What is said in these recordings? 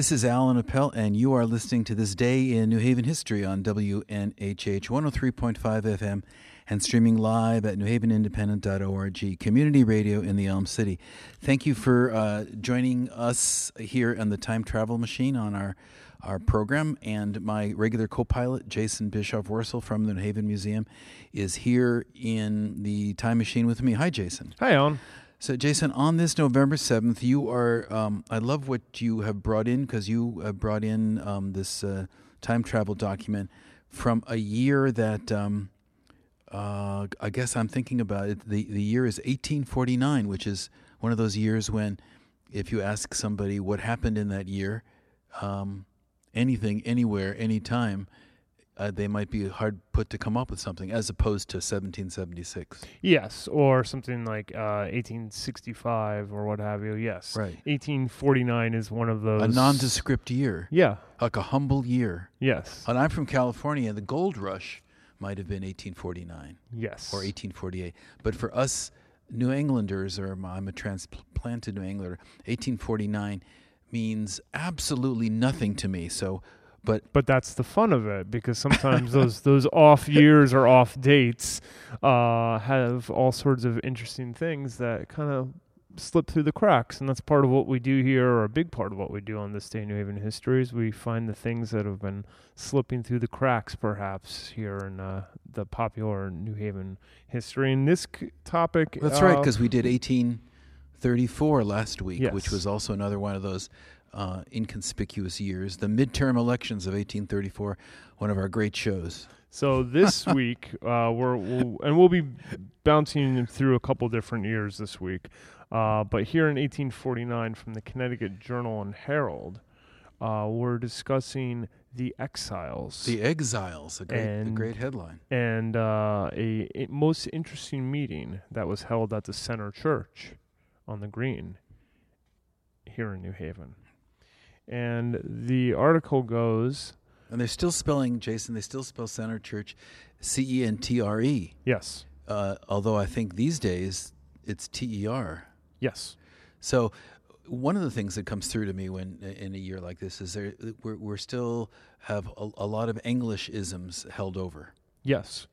This is Alan Appel, and you are listening to This Day in New Haven History on WNHH 103.5 FM and streaming live at newhavenindependent.org, community radio in the Elm City. Thank you for uh, joining us here on the Time Travel Machine on our, our program. And my regular co pilot, Jason Bischoff Wurstle from the New Haven Museum, is here in the Time Machine with me. Hi, Jason. Hi, Alan. So, Jason, on this November 7th, you are, um, I love what you have brought in because you brought in um, this uh, time travel document from a year that um, uh, I guess I'm thinking about it. The, the year is 1849, which is one of those years when if you ask somebody what happened in that year, um, anything, anywhere, anytime, uh, they might be hard put to come up with something as opposed to 1776. Yes, or something like uh, 1865 or what have you. Yes. Right. 1849 is one of those. A nondescript year. Yeah. Like a humble year. Yes. And I'm from California. The gold rush might have been 1849 Yes. or 1848. But for us New Englanders, or I'm a transplanted New Englander, 1849 means absolutely nothing to me. So but but that's the fun of it because sometimes those those off years or off dates uh, have all sorts of interesting things that kind of slip through the cracks, and that's part of what we do here, or a big part of what we do on this day in New Haven history is we find the things that have been slipping through the cracks, perhaps here in uh, the popular New Haven history. And this c- topic, that's uh, right, because we did 1834 last week, Yes. which was also another one of those uh, inconspicuous years. The midterm elections of 1834, one of our great shows. So this week, uh, we're we'll, and we'll be bouncing through a couple different years this week. Uh, but here in 1849, from the Connecticut Journal and Herald, uh, we're discussing the exiles The Exiles, a great, a great headline. and uh, a, a most interesting meeting that was held at the Center Church on the Green here in New Haven. And the article goes, And they're still spelling, Jason, they still spell Center Church C E N T R E. yes, Uh, although I think these days it's T E R. yes, So one of the things that comes through to me when in a year like this is there we're, we're still have a, a lot of English isms held over. Yes.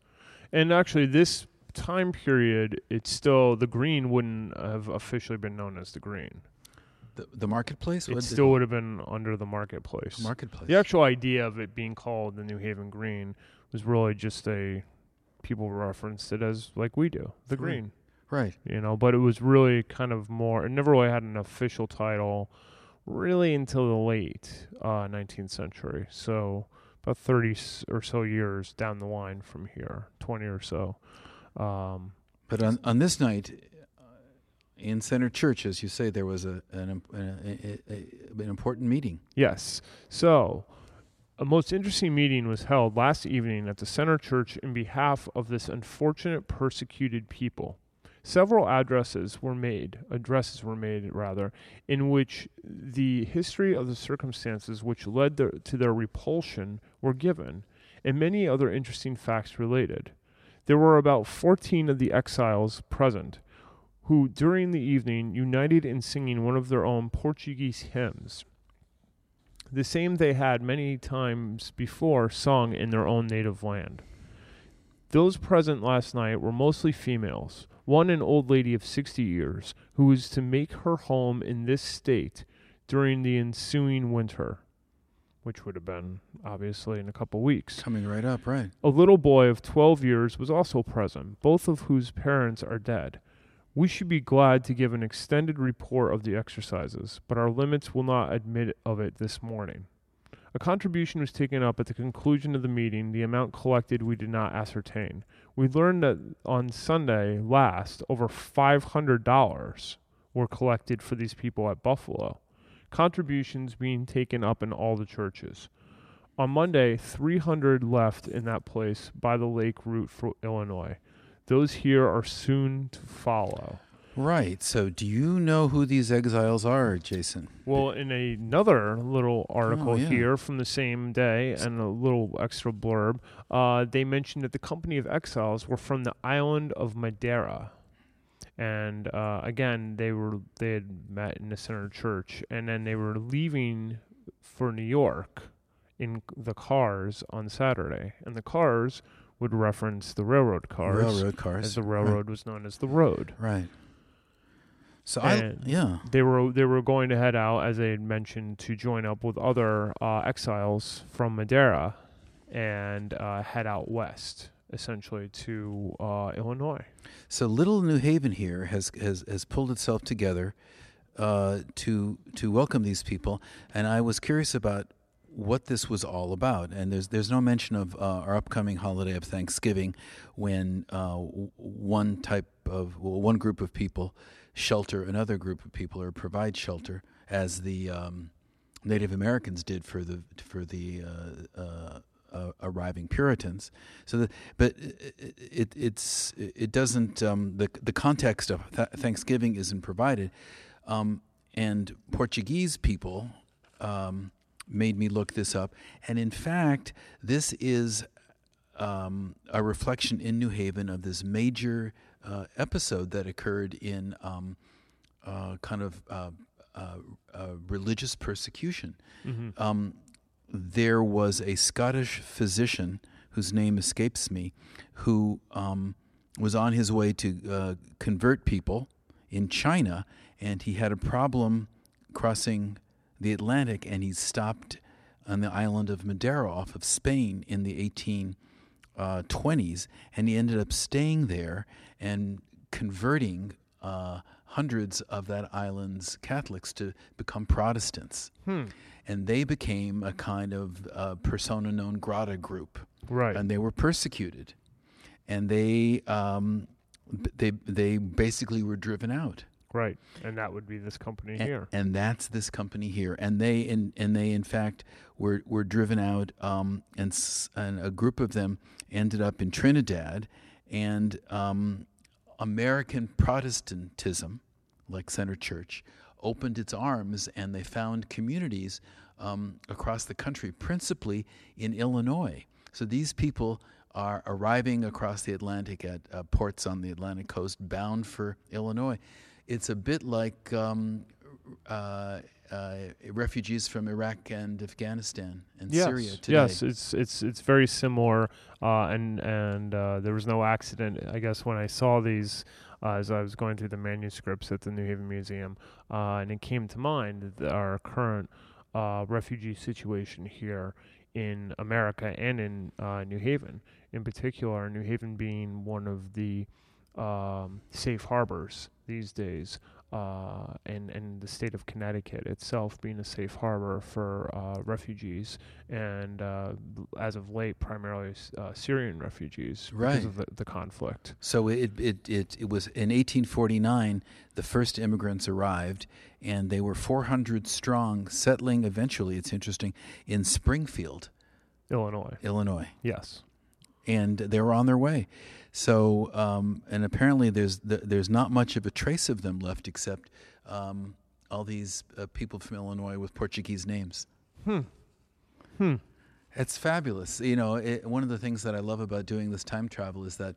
And actually, this time period, it's still, the green wouldn't have officially been known as the green. The, the marketplace. It What- still would have been under the marketplace. marketplace. The actual idea of it being called the New Haven Green was really just a, people referenced it as like we do, the Right. green, right. you know, but it was really kind of more, it never really had an official title really until the late uh, 19th century. So about 30 or so years down the line from here, 20 or so. Um, But on, on this night in Center Church, as you say, there was a an, imp- a, a, an important meeting. yes. So a most interesting meeting was held last evening at the Center Church in behalf of this unfortunate persecuted people. Several addresses were made, addresses were made rather, in which the history of the circumstances which led to their repulsion were given, and many other interesting facts related. There were about 14 of the exiles present, who during the evening united in singing one of their own Portuguese hymns, the same they had many times before sung in their own native land. Those present last night were mostly females, one an old lady of sixty years, who was to make her home in this state during the ensuing winter, which would have been obviously in a couple weeks. Coming right up, right? A little boy of 12 years was also present, both of whose parents are dead. We should be glad to give an extended report of the exercises, but our limits will not admit of it this morning. A contribution was taken up at the conclusion of the meeting. The amount collected we did not ascertain. We learned that on Sunday last, over $500 were collected for these people at Buffalo, contributions being taken up in all the churches. On Monday, 300 left in that place by the lake route for Illinois. Those here are soon to follow. Right. So, do you know who these exiles are, Jason? Well, in another little article Oh, yeah. here from the same day and a little extra blurb, uh, they mentioned that the company of exiles were from the island of Madeira. And uh, again, they were they had met in the center church, and then they were leaving for New York in the cars on Saturday, and the cars would reference the railroad cars, Railroad cars. as the Right. railroad was known as the road. Right. So I yeah. They were they were going to head out, as they had mentioned, to join up with other uh, exiles from Madeira and uh, head out west, essentially to uh, Illinois. So Little New Haven here has has has pulled itself together uh, to to welcome these people, and I was curious about what this was all about. And there's there's no mention of uh, our upcoming holiday of Thanksgiving, when uh, one type of well, one group of people shelter another group of people or provide shelter, as the um, Native Americans did for the for the uh, uh, uh, arriving Puritans. So, the, but it, it it's it doesn't um, the the context of th- Thanksgiving isn't provided, um, and Portuguese people um, made me look this up, and in fact, this is um, a reflection in New Haven of this major uh, episode that occurred in um, uh, kind of uh, uh, uh, religious persecution. Mm-hmm. Um, there was a Scottish physician whose name escapes me, who um, was on his way to uh, convert people in China, and he had a problem crossing the Atlantic, and he stopped on the island of Madeira off of Spain in the 1820s, and he ended up staying there and converting uh, hundreds of that island's Catholics to become Protestants Hmm. and they became a kind of uh, persona non grata group, Right. and they were persecuted, and they um, they they basically were driven out, right. And that would be this company A- here. and that's this company here, and they in and they in fact were were driven out, um, and s- and a group of them ended up in Trinidad, and um, American Protestantism, like Center Church, opened its arms and they found communities um, across the country, principally in Illinois. So these people are arriving across the Atlantic at uh, ports on the Atlantic coast, bound for Illinois. It's a bit like um, uh, uh, refugees from Iraq and Afghanistan and yes. Syria today. Yes, it's it's it's very similar, uh, and and uh, there was no accident. I guess when I saw these uh, as I was going through the manuscripts at the New Haven Museum, uh, and it came to mind that our current uh, refugee situation here in America and in uh, New Haven, in particular, New Haven being one of the um, safe harbors these days, uh, and and the state of Connecticut itself being a safe harbor for uh, refugees, and uh, as of late, primarily uh, Syrian refugees Right. because of the, the conflict. So it, it, it, it was in 1849 the first immigrants arrived, and they were 400 strong, settling eventually, it's interesting, in Springfield, Illinois, Illinois. yes, And they were on their way. So, um, and apparently there's, th- there's not much of a trace of them left except um, all these uh, people from Illinois with Portuguese names. hmm, hmm, It's fabulous. You know, it, one of the things that I love about doing this time travel is that,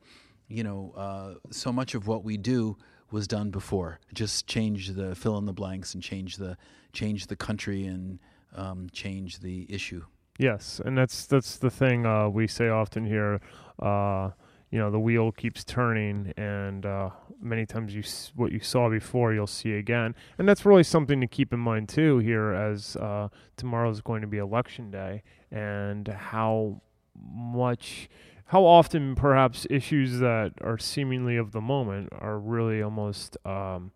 you know, uh, so much of what we do was done before. Just change the fill in the blanks and change the change the country and um, change the issue. yes, and that's that's the thing uh, we say often here. Uh, you know, the wheel keeps turning, and uh, many times you s- what you saw before, you'll see again, and that's really something to keep in mind too. Here, as uh, tomorrow is going to be election day, and how much, how often perhaps issues that are seemingly of the moment are really almost um,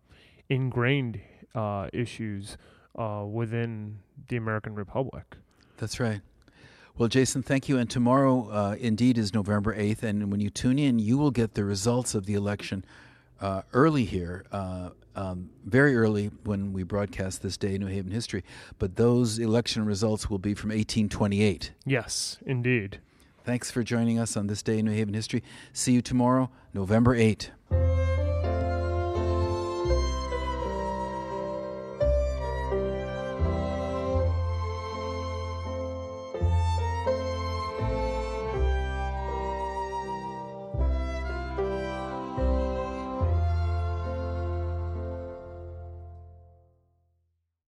ingrained uh, issues uh, within the American Republic. That's right. Well, Jason, thank you. And tomorrow, uh, indeed, is November 8th. And when you tune in, you will get the results of the election uh, early here, uh, um, very early when we broadcast this day in New Haven history. But those election results will be from 1828. Yes, indeed. Thanks for joining us on this day in New Haven history. See you tomorrow, November 8.